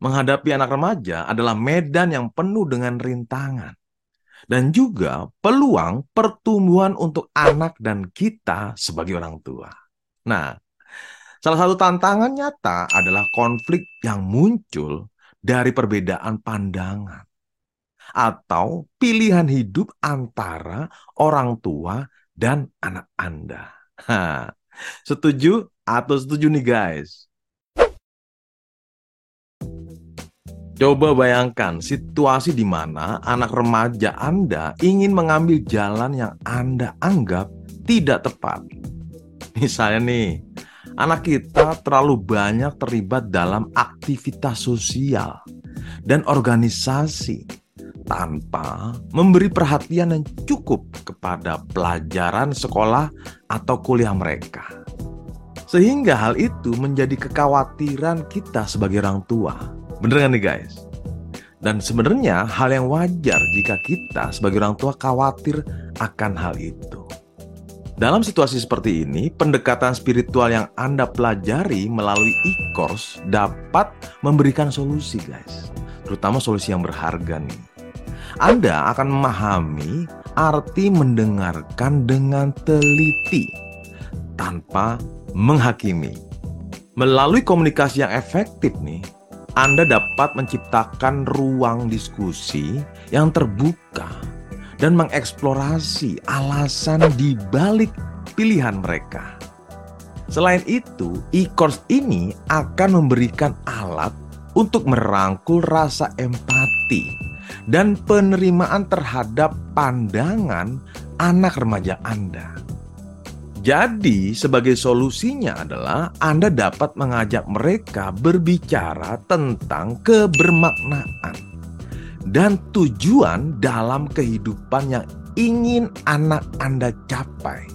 menghadapi anak remaja adalah medan yang penuh dengan rintangan dan juga peluang pertumbuhan untuk anak dan kita sebagai orang tua. Nah, salah satu tantangan nyata adalah konflik yang muncul dari perbedaan pandangan atau pilihan hidup antara orang tua dan anak Anda. Ha, setuju atau setuju nih guys? Coba bayangkan situasi di mana anak remaja Anda ingin mengambil jalan yang Anda anggap tidak tepat. Misalnya nih, anak kita terlalu banyak terlibat dalam aktivitas sosial dan organisasi tanpa memberi perhatian yang cukup kepada pelajaran sekolah atau kuliah mereka. Sehingga hal itu menjadi kekhawatiran kita sebagai orang tua Bener kan nih guys? Dan sebenarnya hal yang wajar jika kita sebagai orang tua khawatir akan hal itu. Dalam situasi seperti ini, pendekatan spiritual yang Anda pelajari melalui e-course dapat memberikan solusi guys. Terutama solusi yang berharga nih. Anda akan memahami arti mendengarkan dengan teliti tanpa menghakimi. Melalui komunikasi yang efektif nih, anda dapat menciptakan ruang diskusi yang terbuka dan mengeksplorasi alasan di balik pilihan mereka. Selain itu, e-course ini akan memberikan alat untuk merangkul rasa empati dan penerimaan terhadap pandangan anak remaja Anda. Jadi, sebagai solusinya adalah Anda dapat mengajak mereka berbicara tentang kebermaknaan dan tujuan dalam kehidupan yang ingin anak Anda capai.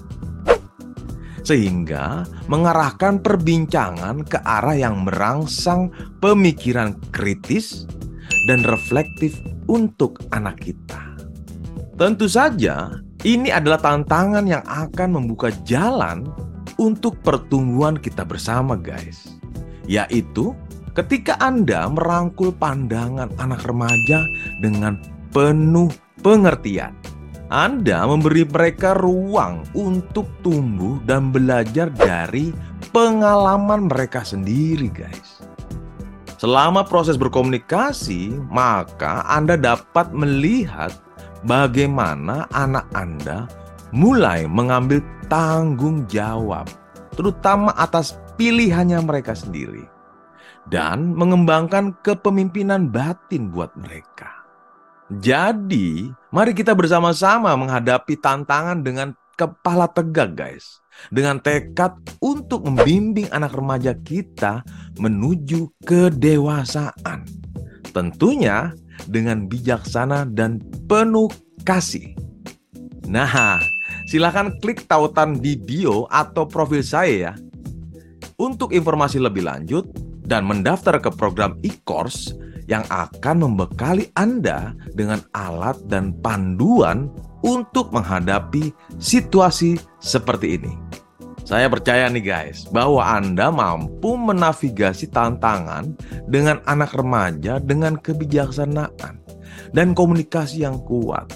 Sehingga mengarahkan perbincangan ke arah yang merangsang pemikiran kritis dan reflektif untuk anak kita. Tentu saja, ini adalah tantangan yang akan membuka jalan untuk pertumbuhan kita bersama, guys. Yaitu ketika Anda merangkul pandangan anak remaja dengan penuh pengertian. Anda memberi mereka ruang untuk tumbuh dan belajar dari pengalaman mereka sendiri, guys. Selama proses berkomunikasi, maka Anda dapat melihat bagaimana anak Anda mulai mengambil tanggung jawab, terutama atas pilihannya mereka sendiri, dan mengembangkan kepemimpinan batin buat mereka. Jadi, mari kita bersama-sama menghadapi tantangan dengan kepala tegak, guys, dengan tekad untuk membimbing anak remaja kita menuju kedewasaan. Tentunya dengan bijaksana dan penuh kasih. Nah, silahkan klik tautan di bio atau profil saya ya. Untuk informasi lebih lanjut dan mendaftar ke program e-course yang akan membekali Anda dengan alat dan panduan untuk menghadapi situasi seperti ini. Saya percaya nih guys, bahwa Anda mampu menavigasi tantangan dengan anak remaja dengan kebijaksanaan dan komunikasi yang kuat.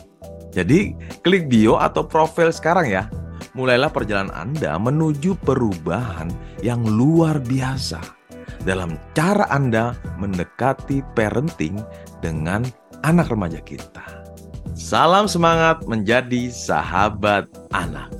Jadi, klik bio atau profil sekarang ya. Mulailah perjalanan Anda menuju perubahan yang luar biasa dalam cara Anda mendekati parenting dengan anak remaja kita. Salam semangat menjadi sahabat anak.